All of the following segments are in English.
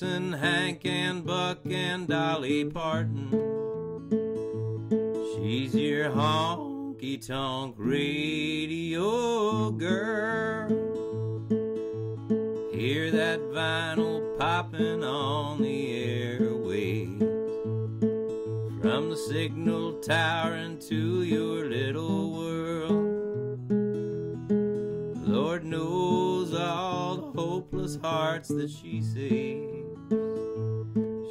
Introducing Hank and Buck and Dolly Parton. She's your honky tonk radio girl. Hear that vinyl popping on the airwaves. From the signal tower into your little world. Lord knows all the hopeless hearts that she saves.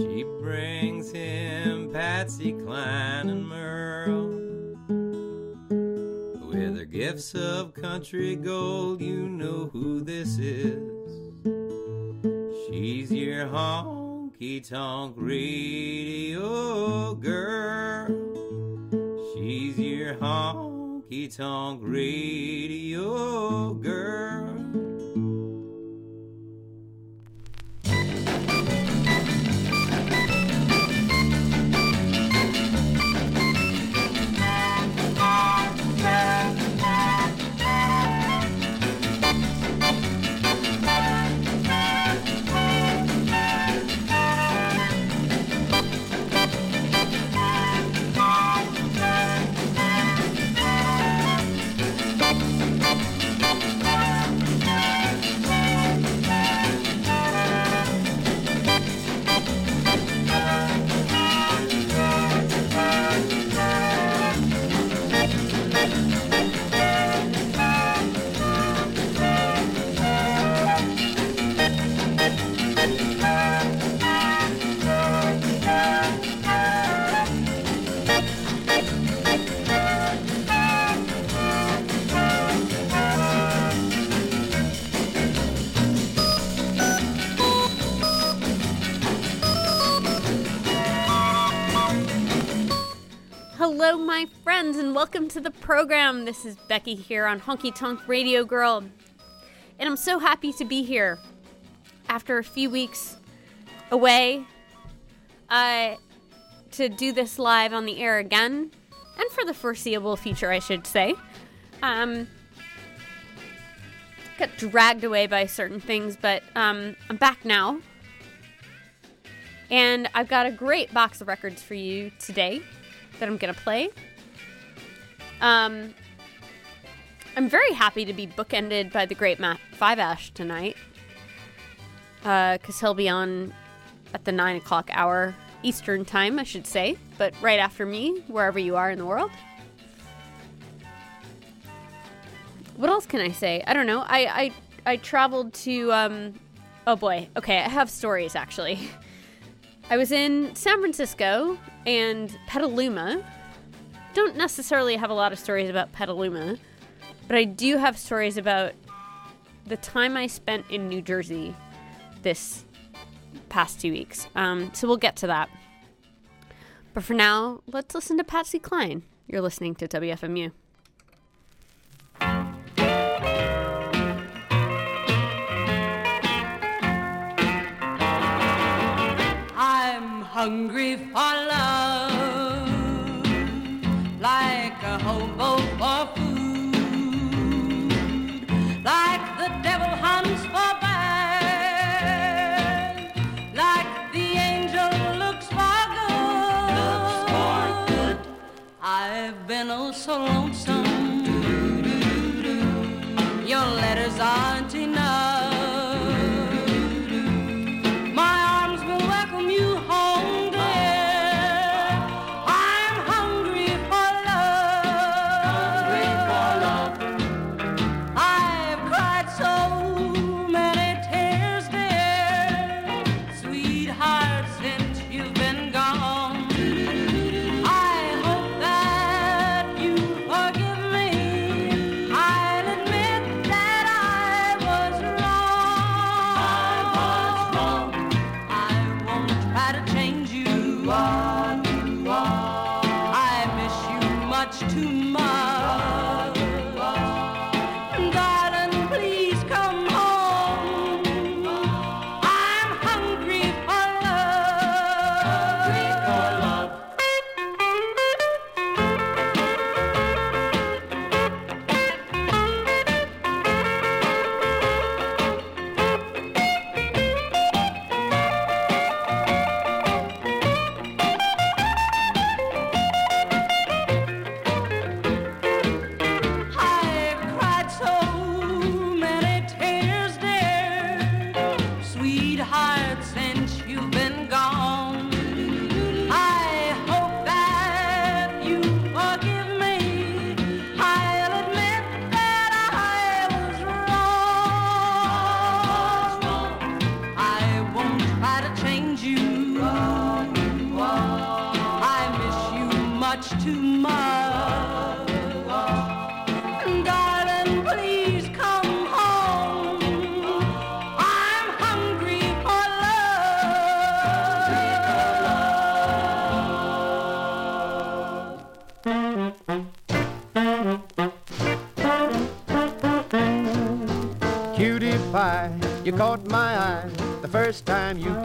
She brings him Patsy Cline and Merle. With her gifts of country gold, you know who this is. She's your honky tonk radio girl. She's your honky tonk radio girl. Welcome to the program. This is Becky here on Honky Tonk Radio Girl, and I'm so happy to be here after a few weeks away uh, to do this live on the air again, and for the foreseeable future, I should say. Um, got dragged away by certain things, but um, I'm back now. And I've got a great box of records for you today that I'm going to play. Um, I'm very happy to be bookended by the great Five Ash tonight. Because he'll be on at the 9 o'clock hour Eastern time, I should say, but right after me, wherever you are in the world. What else can I say? I don't know. I I, I traveled to um oh boy. Okay, I have stories actually. I was in San Francisco and Petaluma. Don't necessarily have a lot of stories about Petaluma, but I do have stories about the time I spent in New Jersey this past two weeks. Um, so we'll get to that. But for now, let's listen to Patsy Cline. You're listening to WFMU. I'm hungry for love, hobo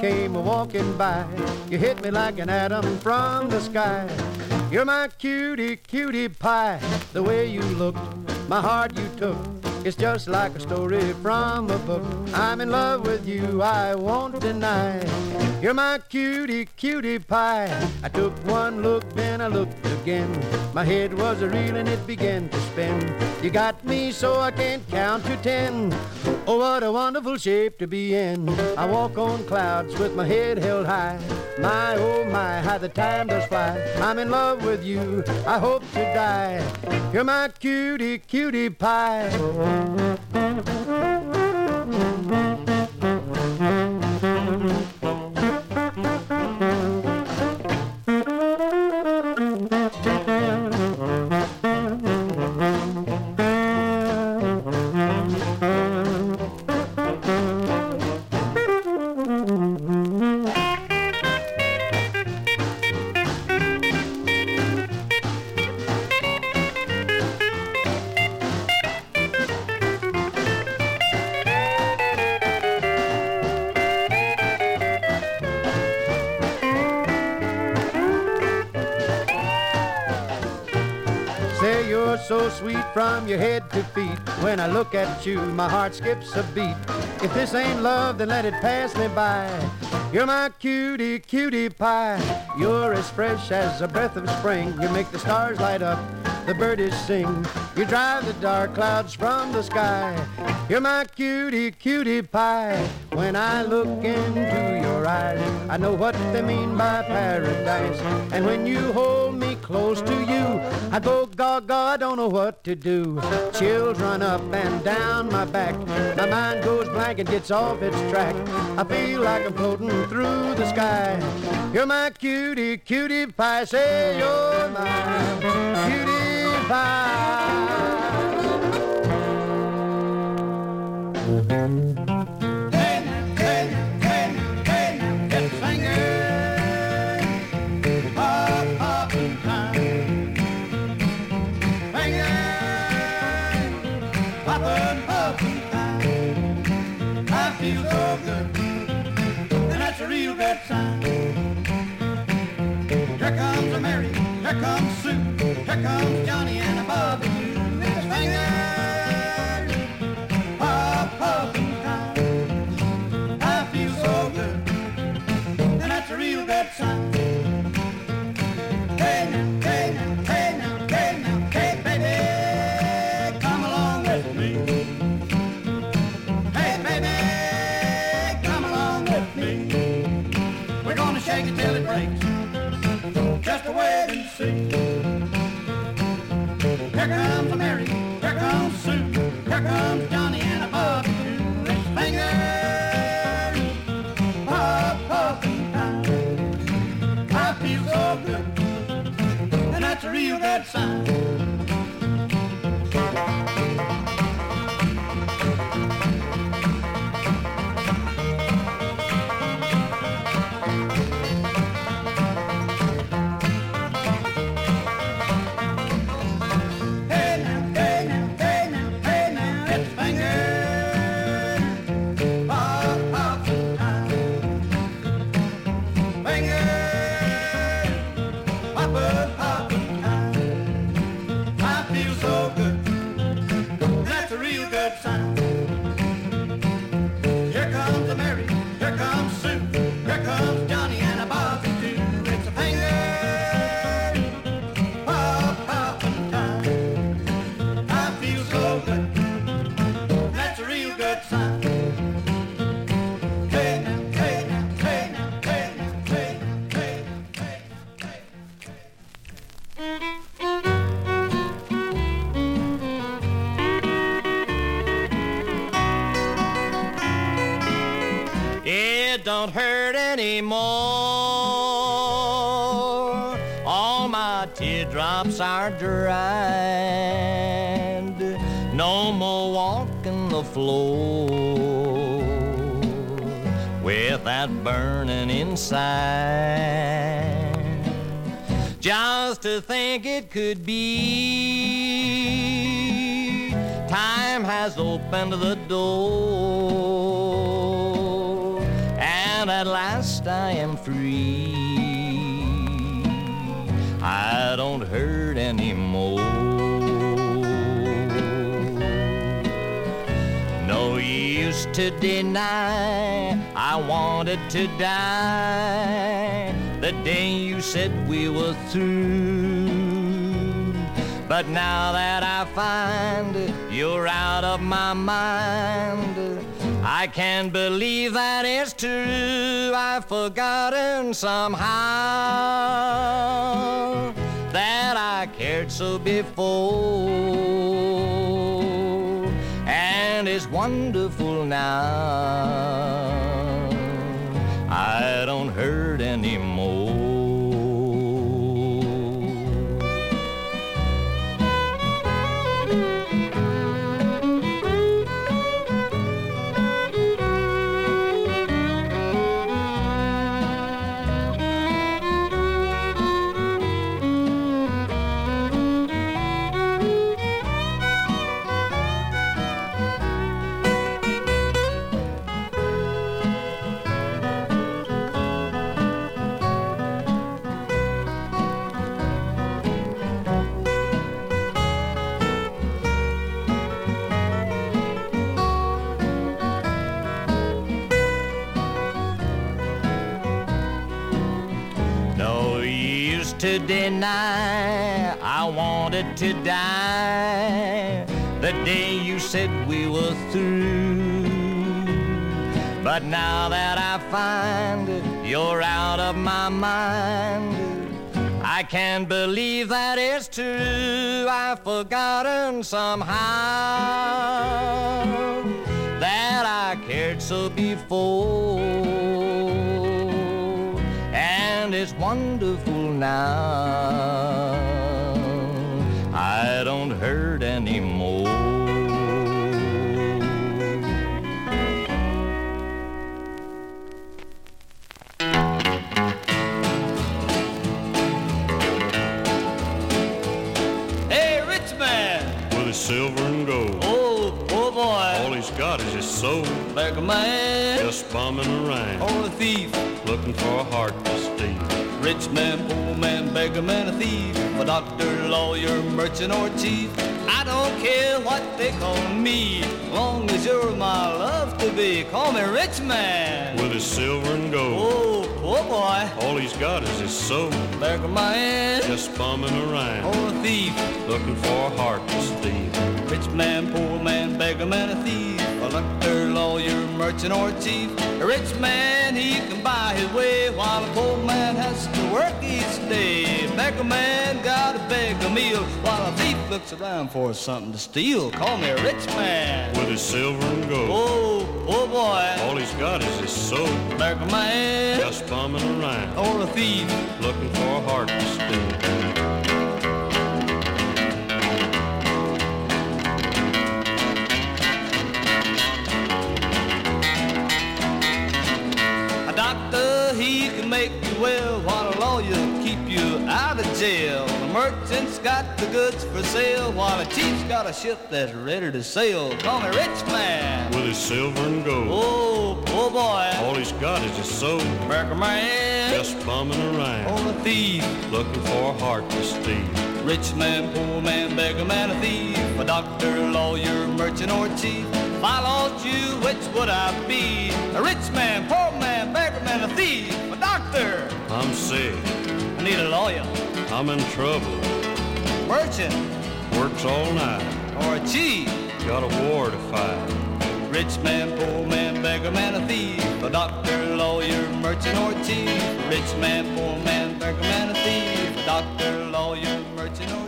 came a walking by. You hit me like an atom from the sky. You're my cutie, cutie pie. The way you looked, my heart you took. It's just like a story from a book. I'm in love with you, I won't deny. You're my cutie, cutie pie. I took one look, then I looked again. My head was a reel and it began to spin. You got me so I can't count to ten. Oh, what a wonderful shape to be in. I walk on clouds with my head held high. My, oh my, how the time does fly. I'm in love with you, I hope to die. You're my cutie, cutie pie. My heart skips a beat. If this ain't love, then let it pass me by. You're my cutie, cutie pie. You're as fresh as a breath of spring. You make the stars light up, the birdies sing. You drive the dark clouds from the sky. You're my cutie, cutie pie. When I look into your eyes, I know what they mean by paradise. And when you hold me close to you, I go gaga, I don't know what to do. Chills run up and down my back. My mind goes blank and gets off its track. I feel like I'm floating through the sky. You're my cutie, cutie pie. Say you're my cutie pie. Comes Johnny real No more walking the floor with that burning inside. Just to think it could be. Time has opened the door, and at last I am free. To deny I wanted to die the day you said we were through. But now that I find you're out of my mind, I can't believe that it's true. I've forgotten somehow that I cared so before. It's wonderful now. I don't hurt anymore. Deny I wanted to die the day you said we were through. But now that I find you're out of my mind, I can't believe that it's true. I've forgotten somehow that I cared so before. Now. I don't hurt anymore. Hey, rich man! with his silver and gold. Oh, poor boy. All he's got is his soul, Beggar man! just bumming around, Or a thief! looking for a heart to steal. Rich man, poor man, beggar man, a thief, a doctor, lawyer, merchant, or chief. I don't care what they call me, long as you're my love to be. Call me rich man. With his silver and gold, Oh, poor boy, all he's got is his soul, beggar man, just bumming around, or a thief. looking for a heart to steal. Rich man, poor man, beggar man, a thief, a doctor, lawyer, merchant, or chief. A rich man, he can buy his way, while a poor man has to work each day. A Beggar man gotta beg a meal, while a thief looks around for something to steal. Call me a rich man. With his silver and gold, Oh, oh boy, all he's got is his soul, beggar man, just bumming around, or a thief. looking for a heart to steal. Got the goods for sale, while a chief's got a ship that's ready to sail. Call me rich man. With his silver and gold, Oh, poor boy, all he's got is his soul, American man, just bumming around, or a thief. looking for a heart to steal. Rich man, poor man, beggar man, a thief, a doctor, lawyer, merchant, or chief. If I lost you, which would I be? A rich man, poor man, beggar man, a thief, a doctor. I'm sick, I need a lawyer, I'm in trouble, merchant, works all night, or a chief. got a war to fight. Rich man, poor man, beggar man, a thief, a doctor, lawyer, merchant, or chief. Rich man, poor man, beggar man, a thief, a doctor, lawyer, merchant, or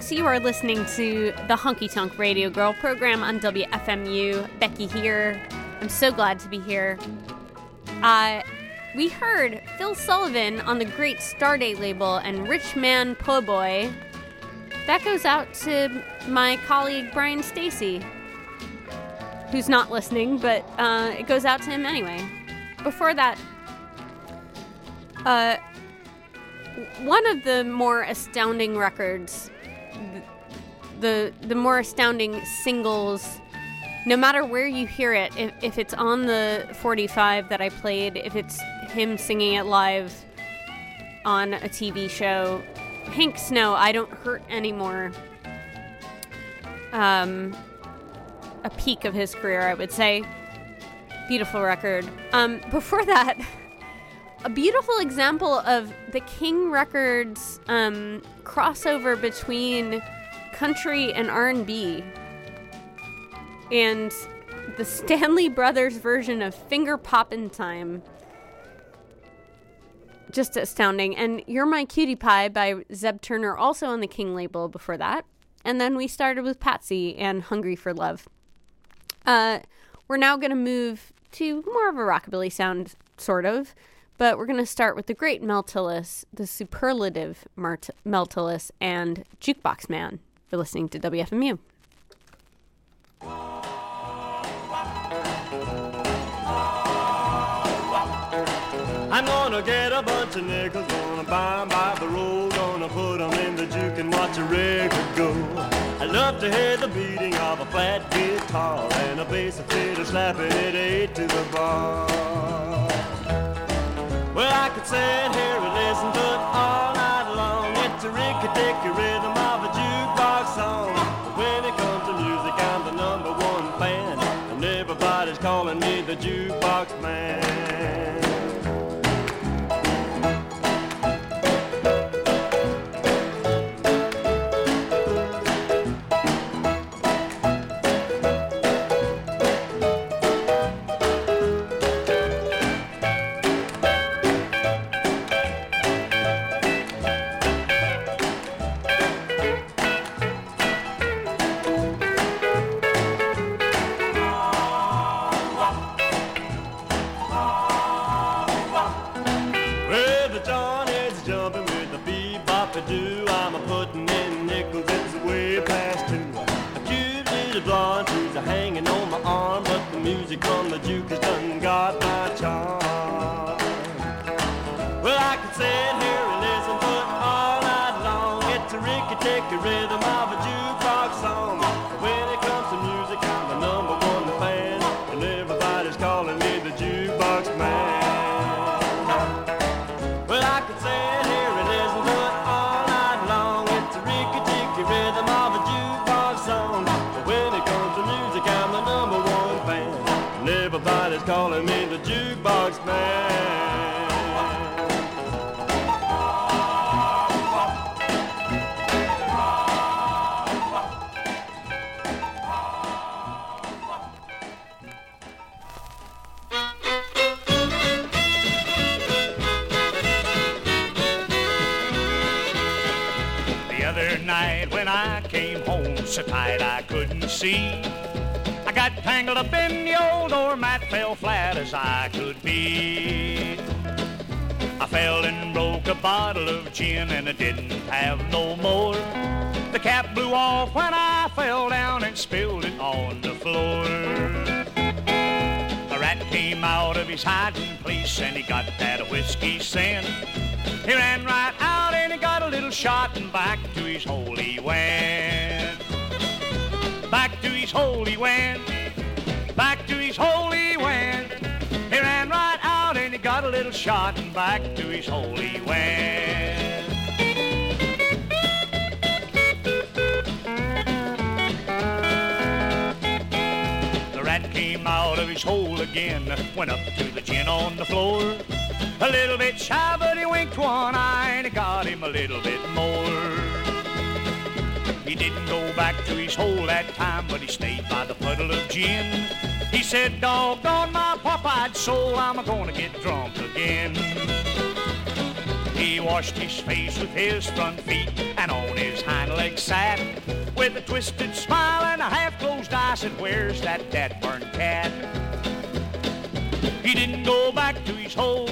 Folks, you are listening to the Honky Tonk Radio Girl program on WFMU. Becky here. I'm so glad to be here. Uh, we heard Phil Sullivan on the great Starday label and Rich Man Po Boy. That goes out to my colleague Brian Stacy, who's not listening, but uh, it goes out to him anyway. Before that, uh, one of the more astounding records, the the more astounding singles, no matter where you hear it, if, if it's on the 45 that I played, if it's him singing it live on a TV show, Hank Snow, I Don't Hurt Anymore. Um, a peak of his career, I would say. Beautiful record. Um, before that, a beautiful example of the King Records um, crossover between country and R&B, and the Stanley Brothers version of Finger Poppin' Time. Just astounding. And You're My Cutie Pie by Zeb Turner, also on the King label before that. And then we started with Patsy and Hungry for Love. Uh, we're now going to move to more of a rockabilly sound, sort of. But we're going to start with the great Mel Tillis, the superlative Mart- Mel Tillis, and Jukebox Man. You're listening to WFMU. I'm gonna get a bunch of nickels, gonna buy 'em by the road, gonna put 'em in the juke and watch a record go. I love to hear the beating of a flat guitar and a bass fiddle slapping it eight to the bar. I could sit here and listen it all night long. It's a ricky-dicky rhythm from the juke has done got my charm. Well, I could sit here and listen to it all night long. It's a rickety-ticky rhythm of a jukebox so tight I couldn't see. I got tangled up in the old doormat, fell flat as I could be. I fell and broke a bottle of gin and I didn't have no more. The cap blew off when I fell down and spilled it on the floor. A rat came out of his hiding place and he got that whiskey scent. He ran right out and he got a little shot and back to his hole he went. Back to his hole he went. Back to his hole he went. He ran right out and he got a little shot and back to his hole he went. The rat came out of his hole again, went up to the gin on the floor. A little bit shy, but he winked one eye and it got him a little bit more. Didn't go back to his hole that time, but he stayed by the puddle of gin. He said, Doggone my pop-eyed soul, I'm gonna get drunk again. He washed his face with his front feet and on his hind legs sat with a twisted smile and a half-closed eye said, Where's that dead burn cat? He didn't go back to his hole.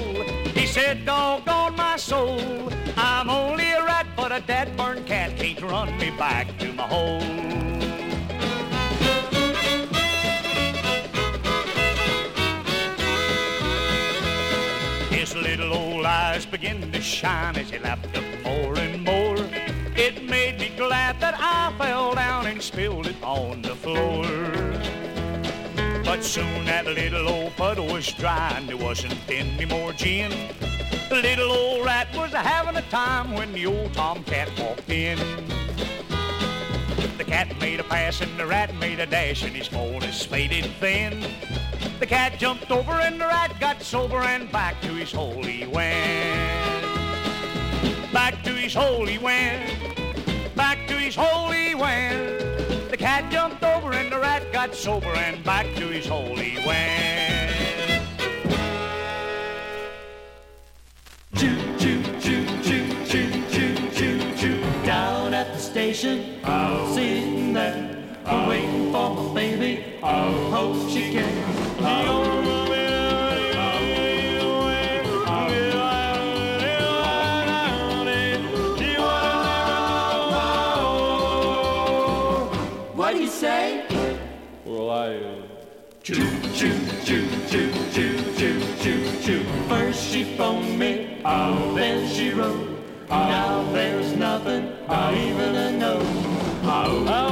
He said, Doggone my soul. I'm only a but a dead burn cat can't run me back to my hole. His little old eyes began to shine as he lapped up more and more. It made me glad that I fell down and spilled it on the floor. But soon that little old puddle was dry and there wasn't any more gin. The little old rat was having a time when the old tomcat walked in. The cat made a pass and the rat made a dash and his is faded thin. The cat jumped over and the rat got sober and back to his hole he went. Back to his hole he went. Back to his hole he went. The cat jumped over and the rat got sober and back to his hole he went. At the station, sitting there, waiting for my baby. I hope she can. What do you say? Well, I. Uh, Choo choo choo choo choo choo choo choo. First she phoned me, oh, then she wrote. Now there's nothing, not even a. Oh, oh,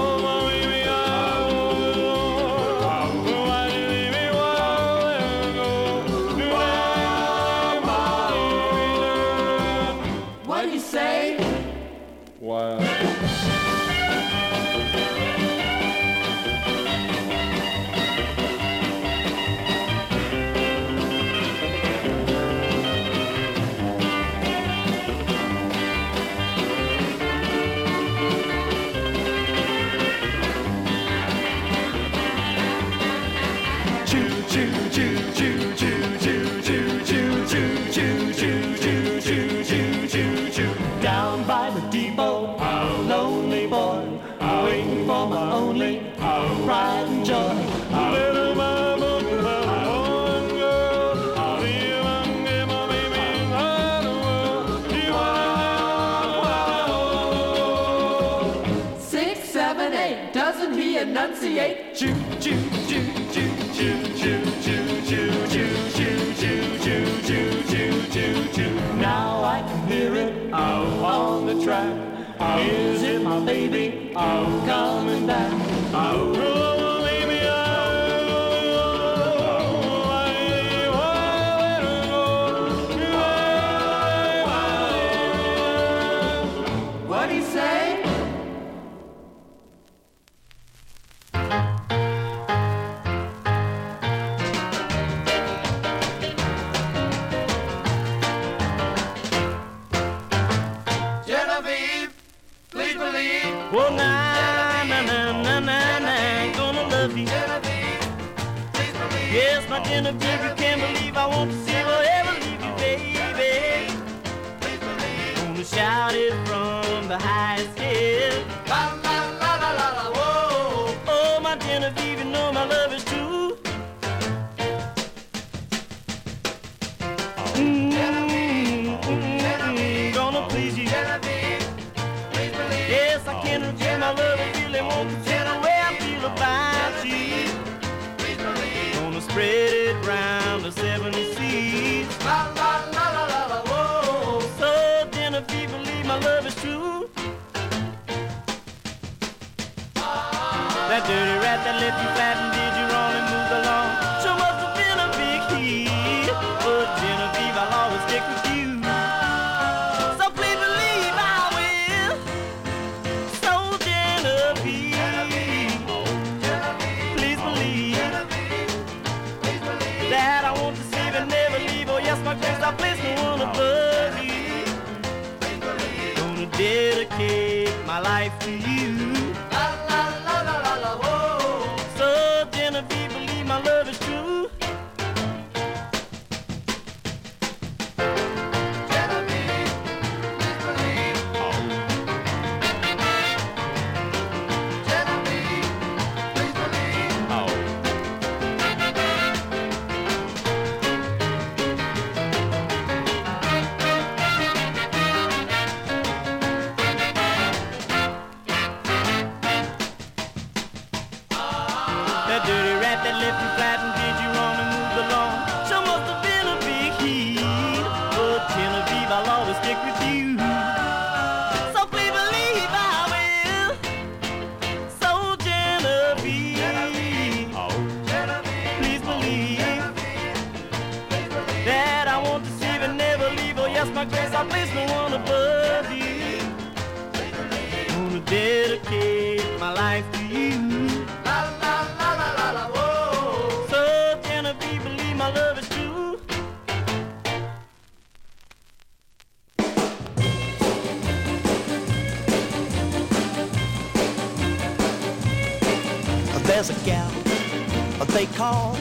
call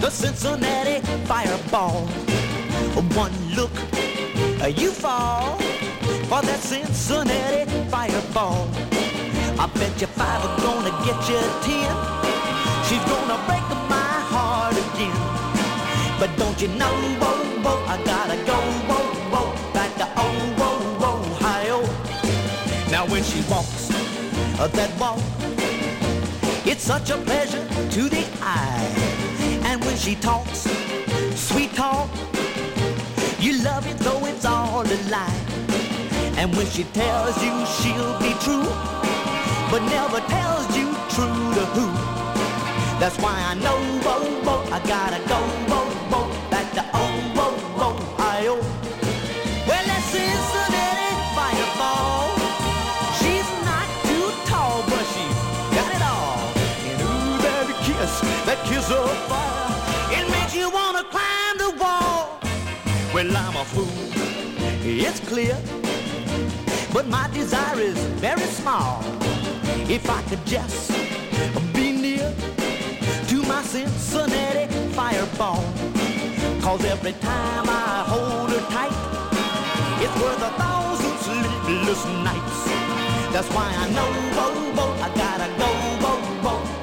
the Cincinnati Fireball. One look, you fall for that Cincinnati Fireball. I bet you five are gonna get you ten. She's gonna break my heart again. But don't you know, whoa, whoa, I gotta go, whoa, whoa, back to oh, whoa, whoa, hi, oh. Now when she walks uh, that walk, it's such a pleasure to the eye. And when she talks, sweet talk, you love it though it's all a lie. And when she tells you she'll be true, but never tells you true to who. That's why I know, whoa, whoa, I gotta go, of fire, it makes you wanna climb the wall. Well, I'm a fool, it's clear, but my desire is very small. If I could just be near to my Cincinnati Fireball, cause every time I hold her tight, it's worth a thousand sleepless nights. That's why I know, whoa, whoa, I gotta go, whoa, whoa,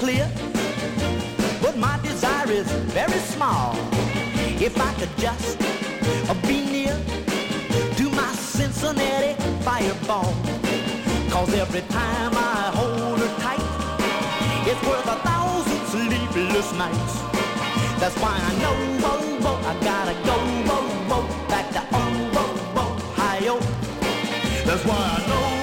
clear, but my desire is very small. If I could just be near to my Cincinnati Fireball, cause every time I hold her tight, it's worth a thousand sleepless nights. That's why I know, whoa, whoa, I gotta go, back to oh, oh. That's why I know,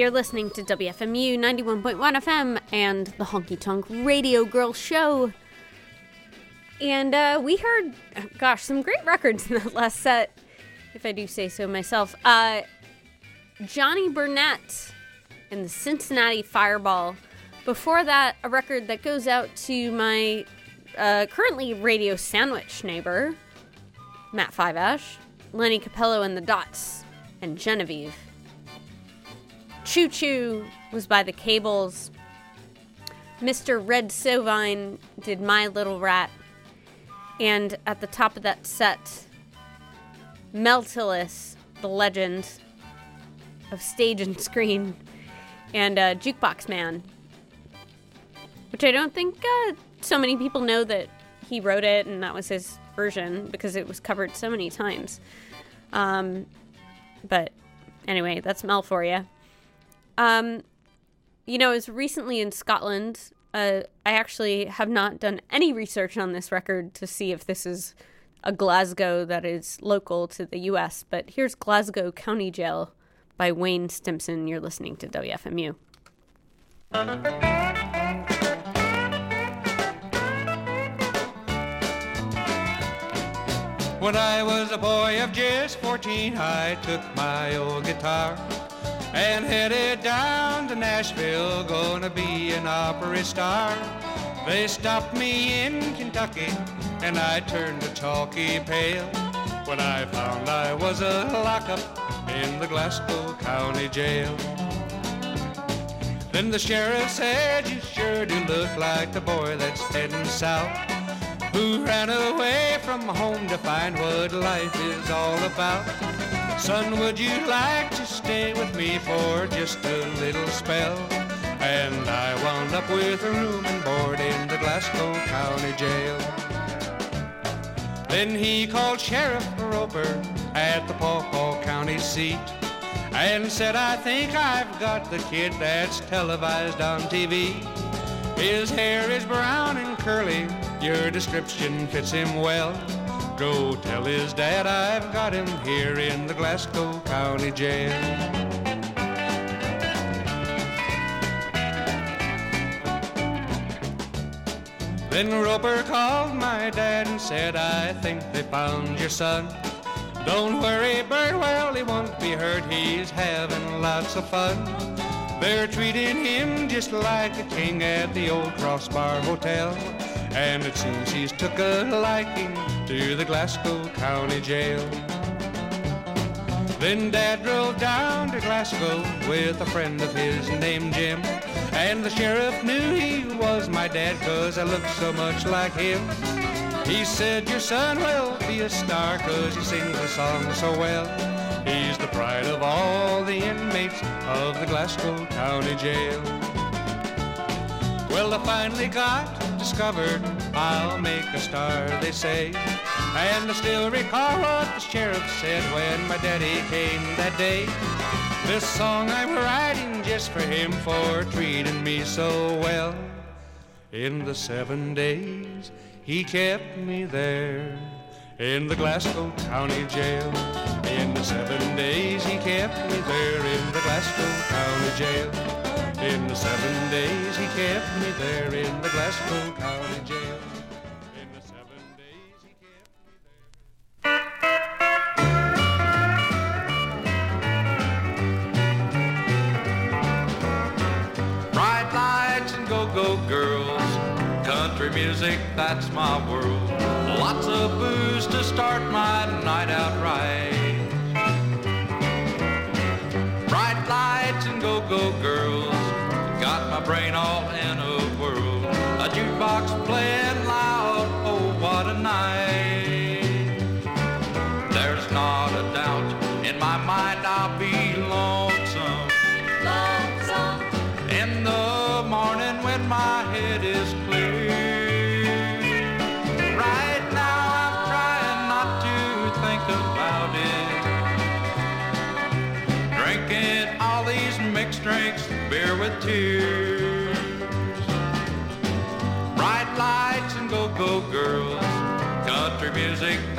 you're listening to WFMU 91.1 FM and the Honky Tonk Radio Girl Show. And uh, we heard, gosh, some great records in that last set, if I do say so myself. Uh, Johnny Burnette and the Cincinnati Fireball. Before that, a record that goes out to my uh, currently radio sandwich neighbor, Matt Fiveash, Lenny Capello and the Dots, and Genevieve. Choo Choo was by the Cables. Mr. Red Sovine did My Little Rat. And at the top of that set, Mel Tillis, the legend of stage and screen, and uh, Jukebox Man. Which I don't think uh, so many people know that he wrote it and that was his version because it was covered so many times. Um, but anyway, that's Mel for you. Um, you know, I was recently in Scotland Uh, I actually have not done any research on this record to see if this is a Glasgow that is local to the U.S., but here's Glasgow County Jail by Wayne Stimson. You're listening to WFMU. When I was a boy of just 14, I took my old guitar and headed down to Nashville, gonna be an opera star. They stopped me in Kentucky, and I turned a chalky pale when I found I was a lockup in the Glasgow County Jail. Then the sheriff said, You sure do look like the boy that's heading south who ran away from home to find what life is all about. Son, would you like to stay with me for just a little spell? And I wound up with a room and board in the Glasgow County Jail. Then he called Sheriff Roper at the Paw County seat and said, I think I've got the kid that's televised on TV. His hair is brown and curly, your description fits him well. Go tell his dad I've got him here in the Glasgow County Jail. Then Roper called my dad and said, I think they found your son. Don't worry, Birdwell, he won't be hurt. He's having lots of fun. They're treating him just like a king at the old Crossbar Hotel. And it seems he's took a liking to the Glasgow County Jail. Then Dad drove down to Glasgow with a friend of his named Jim. And the sheriff knew he was my dad cause I looked so much like him. He said, your son will be a star cause he sings the song so well. He's the pride of all the inmates of the Glasgow County Jail. Well, I finally got discovered I'll make a star, they say. And I still recall what the sheriff said when my daddy came that day. This song I'm writing just for him for treating me so well. In the seven days he kept me there in the Glasgow County Jail. In the seven days he kept me there in the Glasgow County Jail. In the seven days he kept me there in the Glasgow County Jail. That's my world.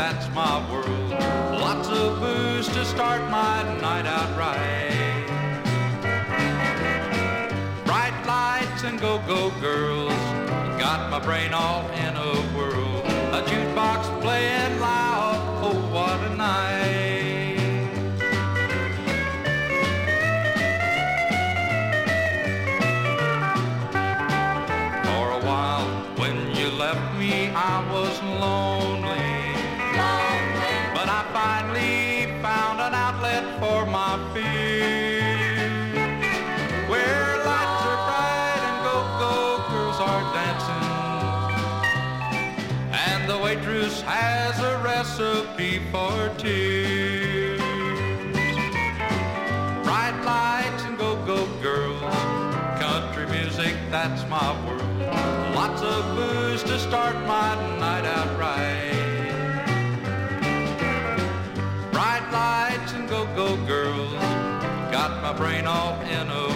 That's my world. Lots of booze to start my night out right. Bright lights and go-go girls. Got my brain all in recipe for tears. Bright lights and go-go girls. Country music, that's my world. Lots of booze to start my night out right. Bright lights and go-go girls. Got my brain all in a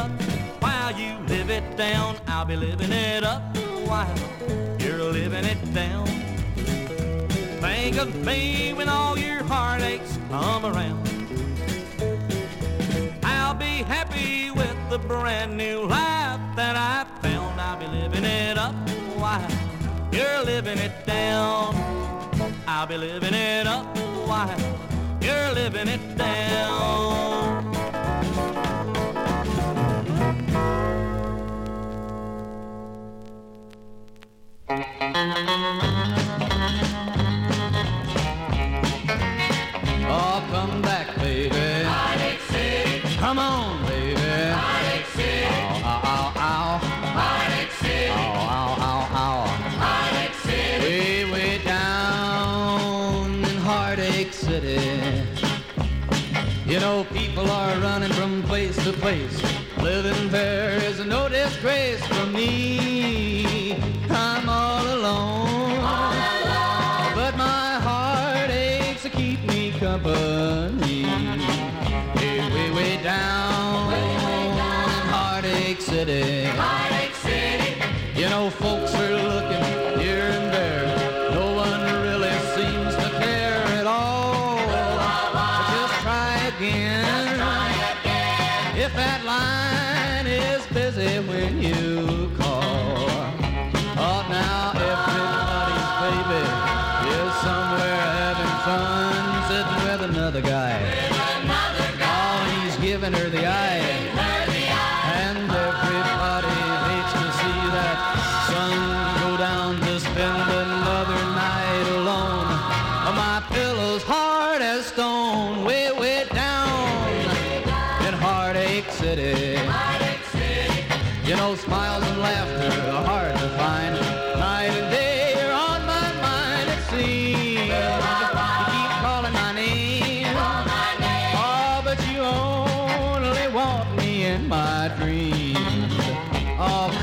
up while you live it down. I'll be living it up while you're living it down. Think of me when all your heartaches come around. I'll be happy with the brand new life that I found. I'll be living it up while you're living it down. I'll be living it up while you're living it down. Oh, come back, baby. Come on, baby. Oh, ow, ow, ow, oh, ow. Ow, ow, ow, ow. Way, way down in Heartache City. You know, people are running from place to place. Living there is no disgrace for me.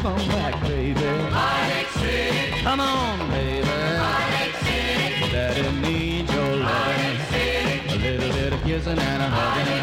Come back, baby. Heartache City. Come on, baby. Heartache City. Daddy needs your loving. A little bit of kissing and a hugging.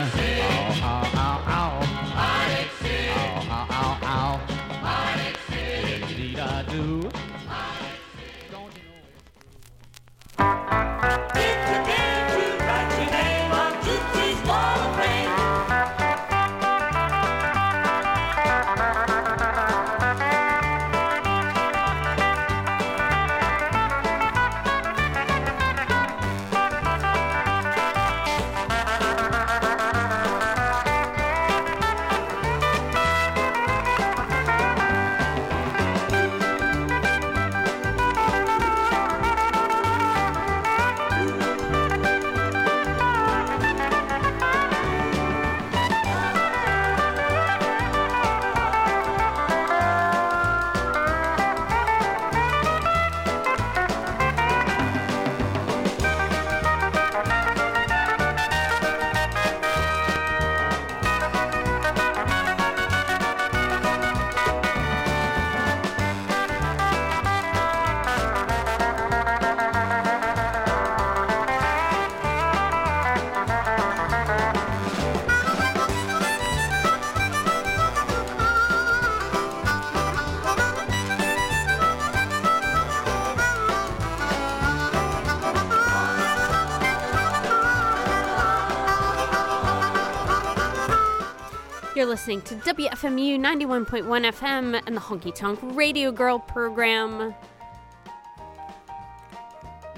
Listening to WFMU 91.1 FM and the Honky Tonk Radio Girl program.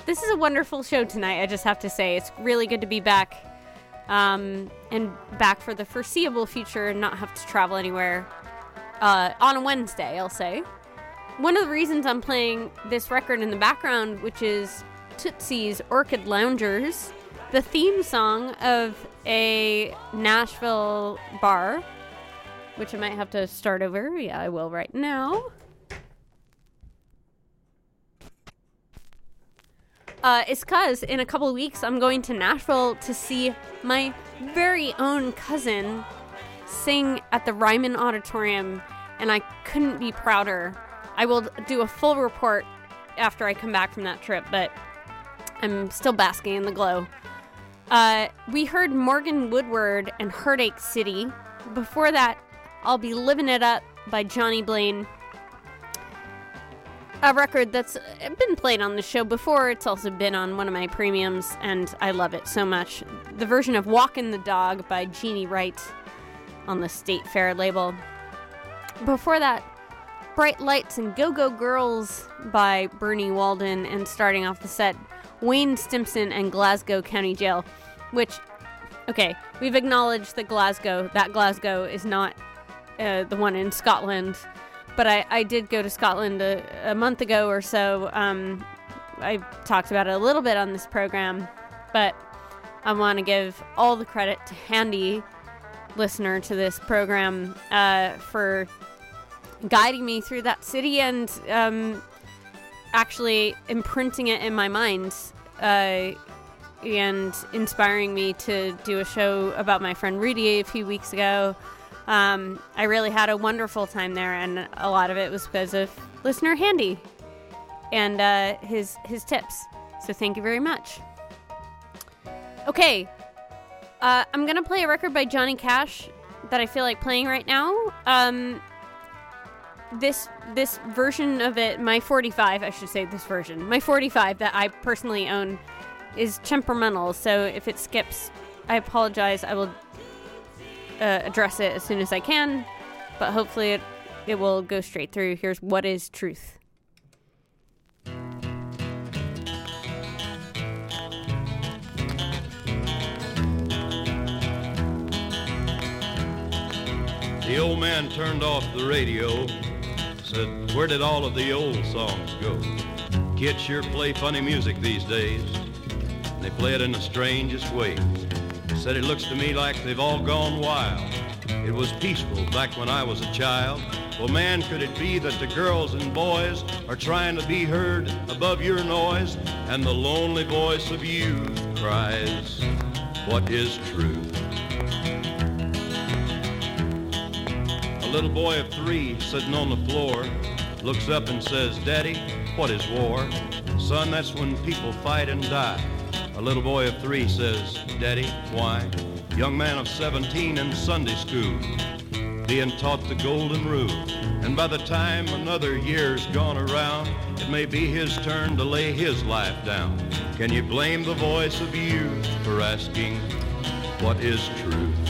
This is a wonderful show tonight, I just have to say. It's really good to be back um, and back for the foreseeable future and not have to travel anywhere uh, on a Wednesday, I'll say. One of the reasons I'm playing this record in the background, which is Tootsie's Orchid Loungers, the theme song of a Nashville bar, which I might have to start over. Yeah, I will right now. Uh, it's because in a couple weeks I'm going to Nashville to see my very own cousin sing at the Ryman Auditorium, and I couldn't be prouder. I will do a full report after I come back from that trip, but I'm still basking in the glow. Uh, we heard Morgan Woodward and Heartache City. Before that, I'll be Living It Up by Johnny Blaine. A record that's been played on the show before. It's also been on one of my premiums, and I love it so much. The version of Walkin' the Dog by Jeannie Wright on the State Fair label. Before that, Bright Lights and Go Go Girls by Bernie Walden, and starting off the set, Wayne Stimson and Glasgow County Jail, which, okay, we've acknowledged that Glasgow, that Glasgow is not uh, the one in Scotland, but I, I did go to Scotland a, a month ago or so. Um, I talked about it a little bit on this program, but I want to give all the credit to Handy, listener to this program, uh, for guiding me through that city and um, actually imprinting it in my mind uh, and inspiring me to do a show about my friend Rudy a few weeks ago. Um, I really had a wonderful time there, and a lot of it was because of listener Handy and uh, his his tips. So thank you very much. Okay, uh, I'm gonna play a record by Johnny Cash that I feel like playing right now. Um, this this version of it, my 45, I should say this version, my 45 that I personally own, is temperamental. So if it skips, I apologize. I will uh, address it as soon as I can, but hopefully it it will go straight through. Here's what is truth. The old man turned off the radio, said, Where did all of the old songs go? Kids sure play funny music these days. And they play it in the strangest way. Said it looks to me like they've all gone wild. It was peaceful back when I was a child. Well, man, could it be that the girls and boys are trying to be heard above your noise? And the lonely voice of youth cries, What is truth? A little boy of three sitting on the floor looks up and says, Daddy, what is war? Son, that's when people fight and die. A little boy of three says, Daddy, why? Young man of 17 in Sunday school, being taught the golden rule. And by the time another year's gone around, it may be his turn to lay his life down. Can you blame the voice of youth for asking, what is truth?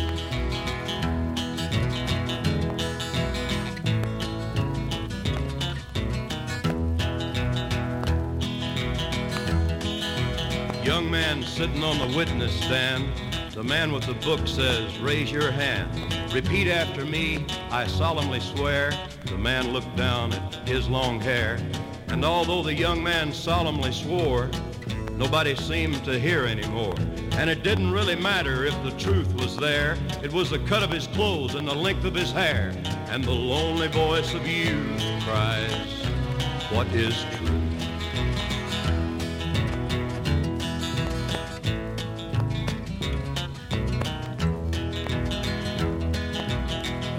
Man sitting on the witness stand. The man with the book says, raise your hand. Repeat after me, I solemnly swear. The man looked down at his long hair. And although the young man solemnly swore, nobody seemed to hear anymore. And it didn't really matter if the truth was there. It was the cut of his clothes and the length of his hair. And the lonely voice of you cries, what is truth?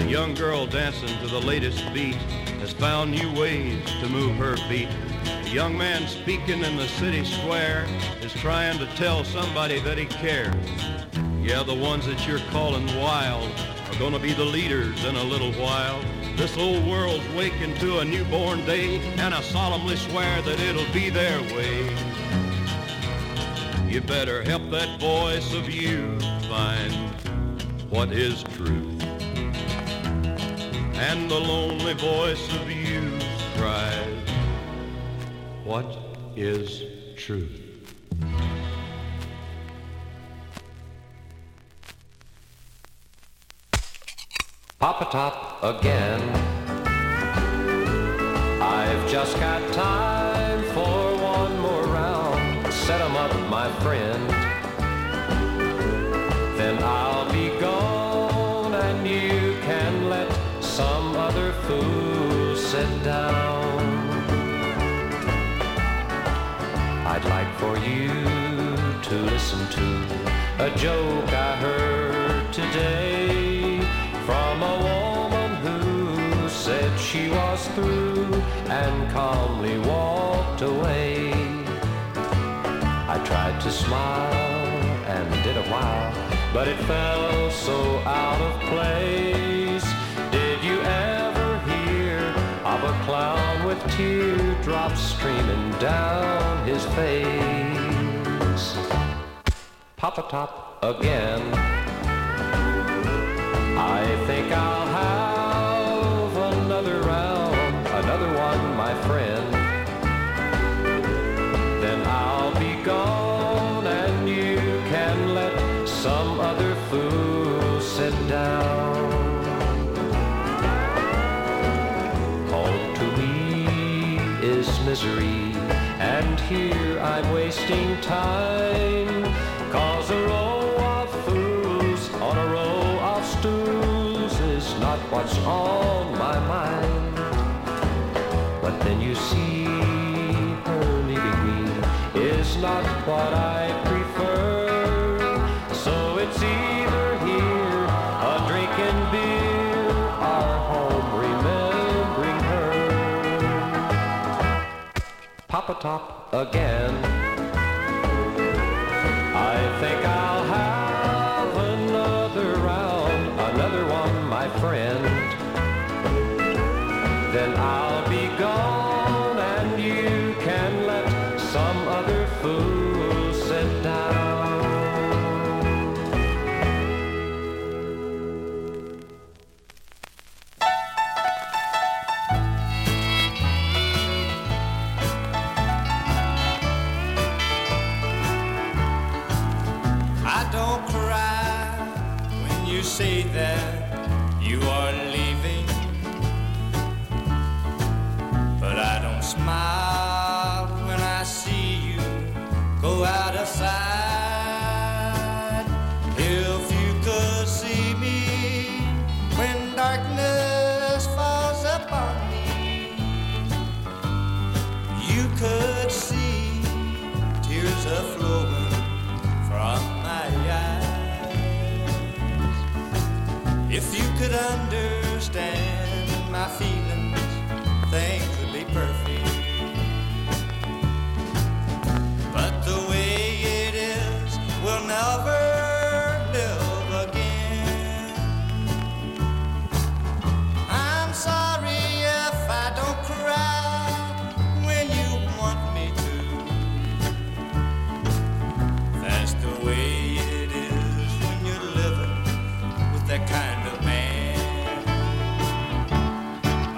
Young girl dancing to the latest beat has found new ways to move her feet. A young man speaking in the city square is trying to tell somebody that he cares. Yeah, the ones that you're calling wild are gonna be the leaders in a little while. This old world's waking to a newborn day, and I solemnly swear that it'll be their way. You better help that voice of you find what is truth. And the lonely voice of youth cries, What is truth? Pop a Top again. I've just got time for one more round. Set 'em up, my friend. Then I'll for you to listen to a joke I heard today from a woman who said she was through and calmly walked away. I tried to smile and did a while, but it fell so out of place. Did you ever hear of a clown with teardrops streaming down his face? Pop a Top again. I think I'll have another round, another one, my friend. Then I'll be gone and you can let some other fool sit down. Home to me is misery, and here I'm wasting time. What's on my mind. But then you see, her leaving me is not what I prefer. So it's either here, a drink and beer, or home remembering her. Pop a Top again. Then I'll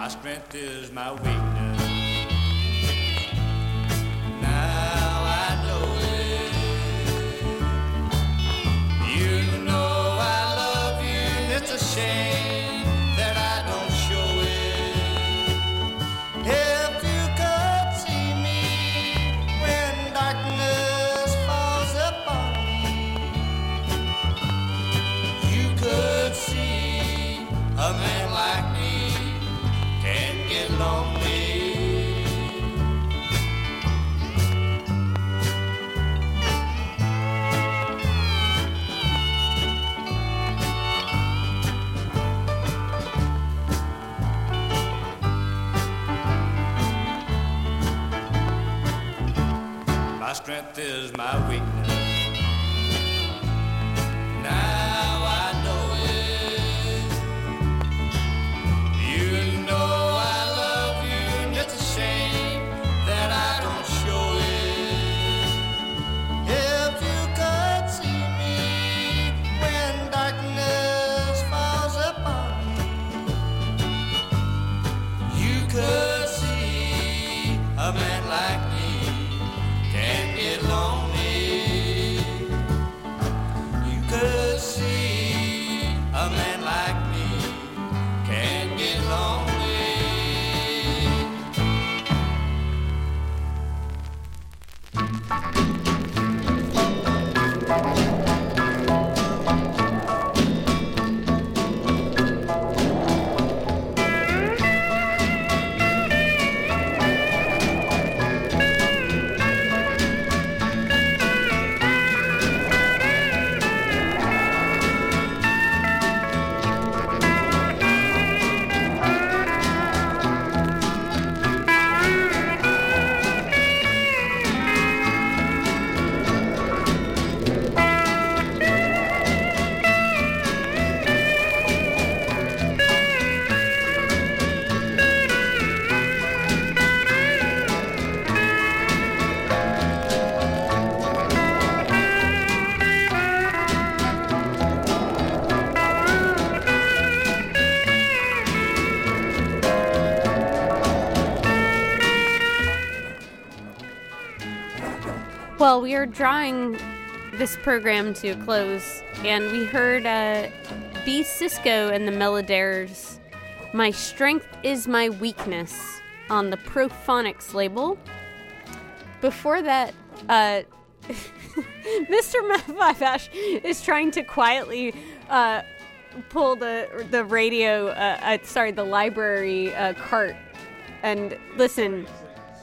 strength is my weakness. Strength is my weakness. Well, we are drawing this program to a close, and we heard uh, B. Cisco and the Melodares. My Strength is My Weakness on the Prophonics label. Before that, uh, Mr. Matt Ash is trying to quietly uh, pull the the radio, uh, uh, sorry, the library uh, cart. And listen,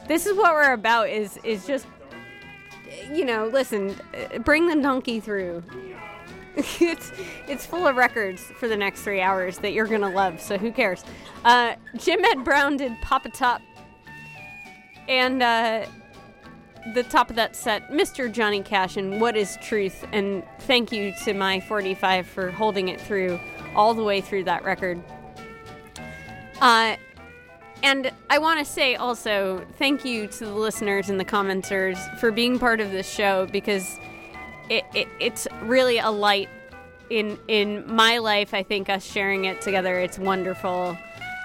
this is what we're about. Is is just you know, listen, uh, bring the donkey through. it's it's full of records for the next three hours that you're gonna love. So who cares? Uh, Jim Ed Brown did Pop a Top, and uh, the top of that set, Mr. Johnny Cash and What Is Truth. And thank you to my 45 for holding it through all the way through that record. Uh, and I want to say also thank you to the listeners and the commenters for being part of this show because it, it it's really a light in in my life. I think us sharing it together, it's wonderful,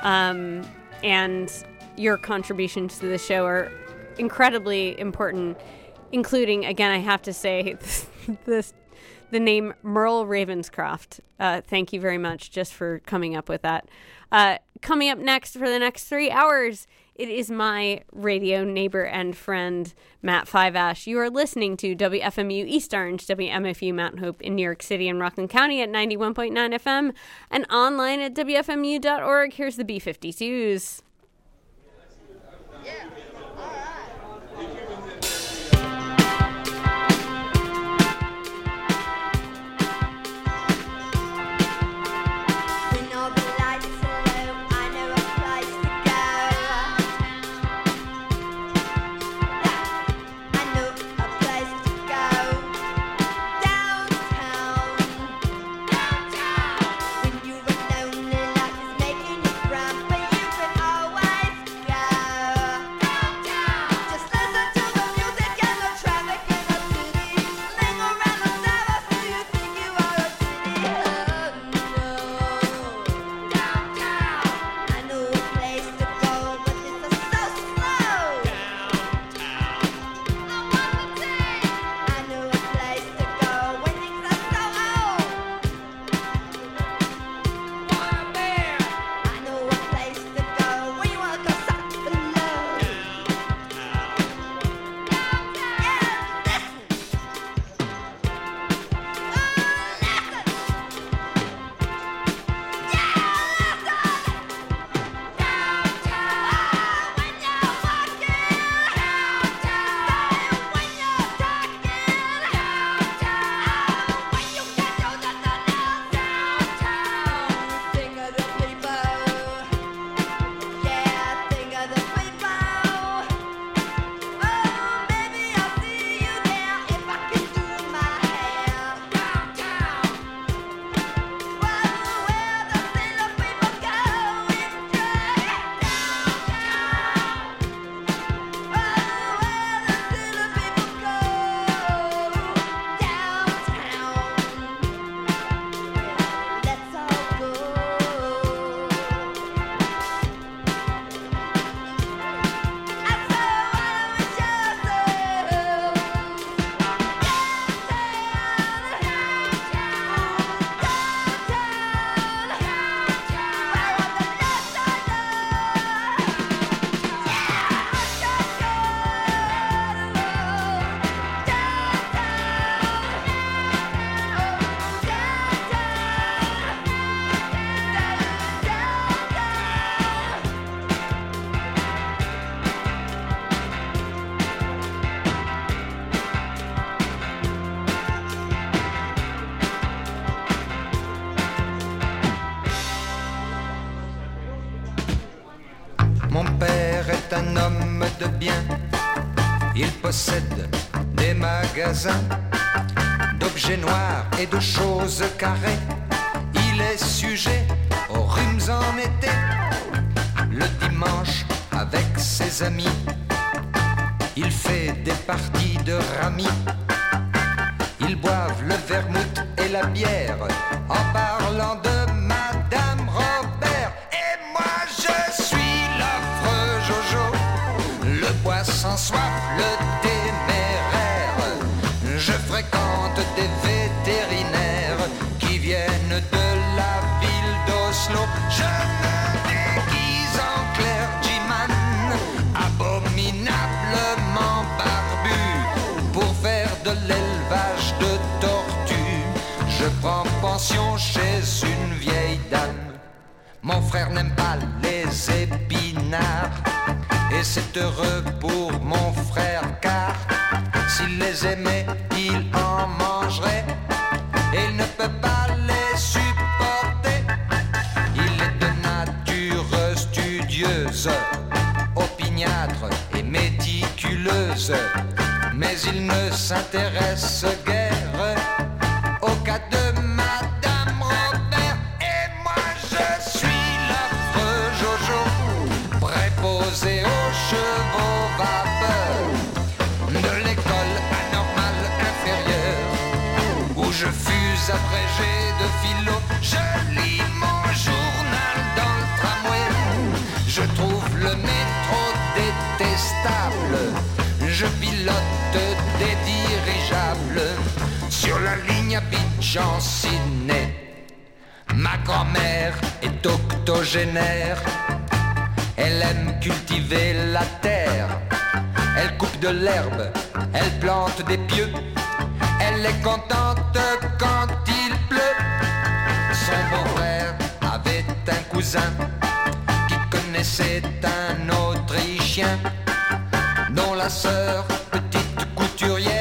um, and your contributions to the show are incredibly important. Including, again, I have to say this the name Merle Ravenscroft. Uh, thank you very much just for coming up with that. Uh, coming up next for the next three hours, it is my radio neighbor and friend, Matt Fiveash. You are listening to WFMU East Orange, WMFU Mount Hope in New York City and Rockland County at 91.9 FM and online at WFMU.org. Here's the B 52s. carré. Préposé aux chevaux vapeur de l'école anormale inférieure, où je fus abrégé de philo. Je lis mon journal dans le tramway, je trouve le métro détestable. Je pilote des dirigeables sur la ligne Abidjan-Sydney. Ma grand-mère est octogénaire. Elle aime cultiver la terre. Elle coupe de l'herbe. Elle plante des pieux. Elle est contente quand il pleut. Son beau-frère avait un cousin qui connaissait un Autrichien dont la sœur, petite couturière,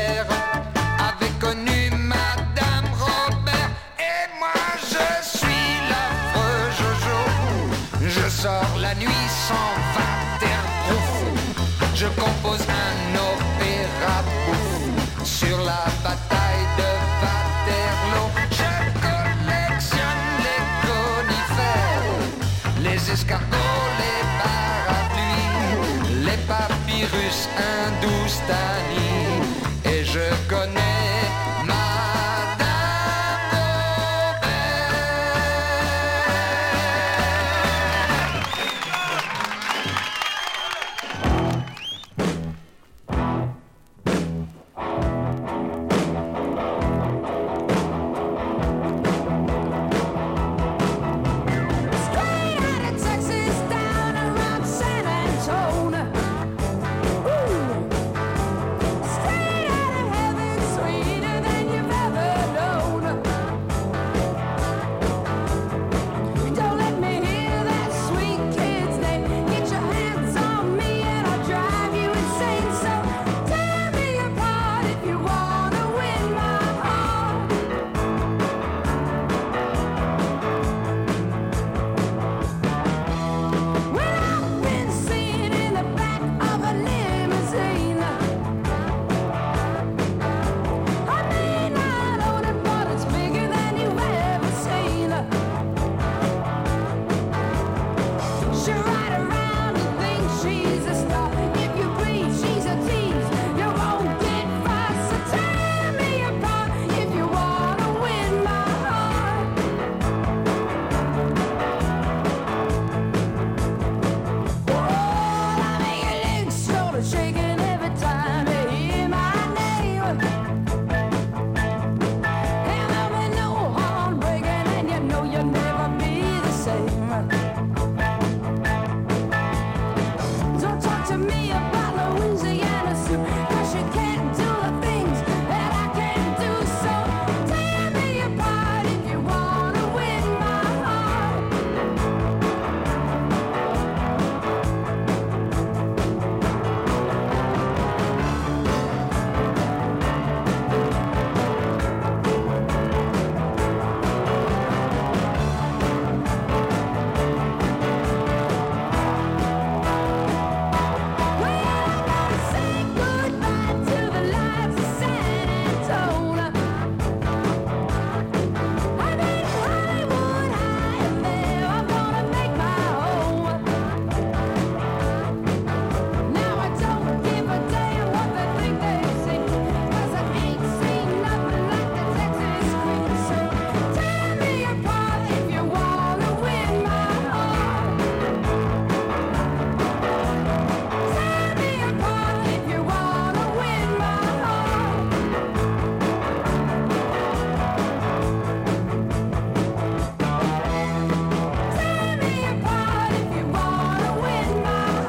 sur la bataille de Waterloo. Je collectionne les conifères, les escargots, les parapluies, les papyrus hindoustanis. Et je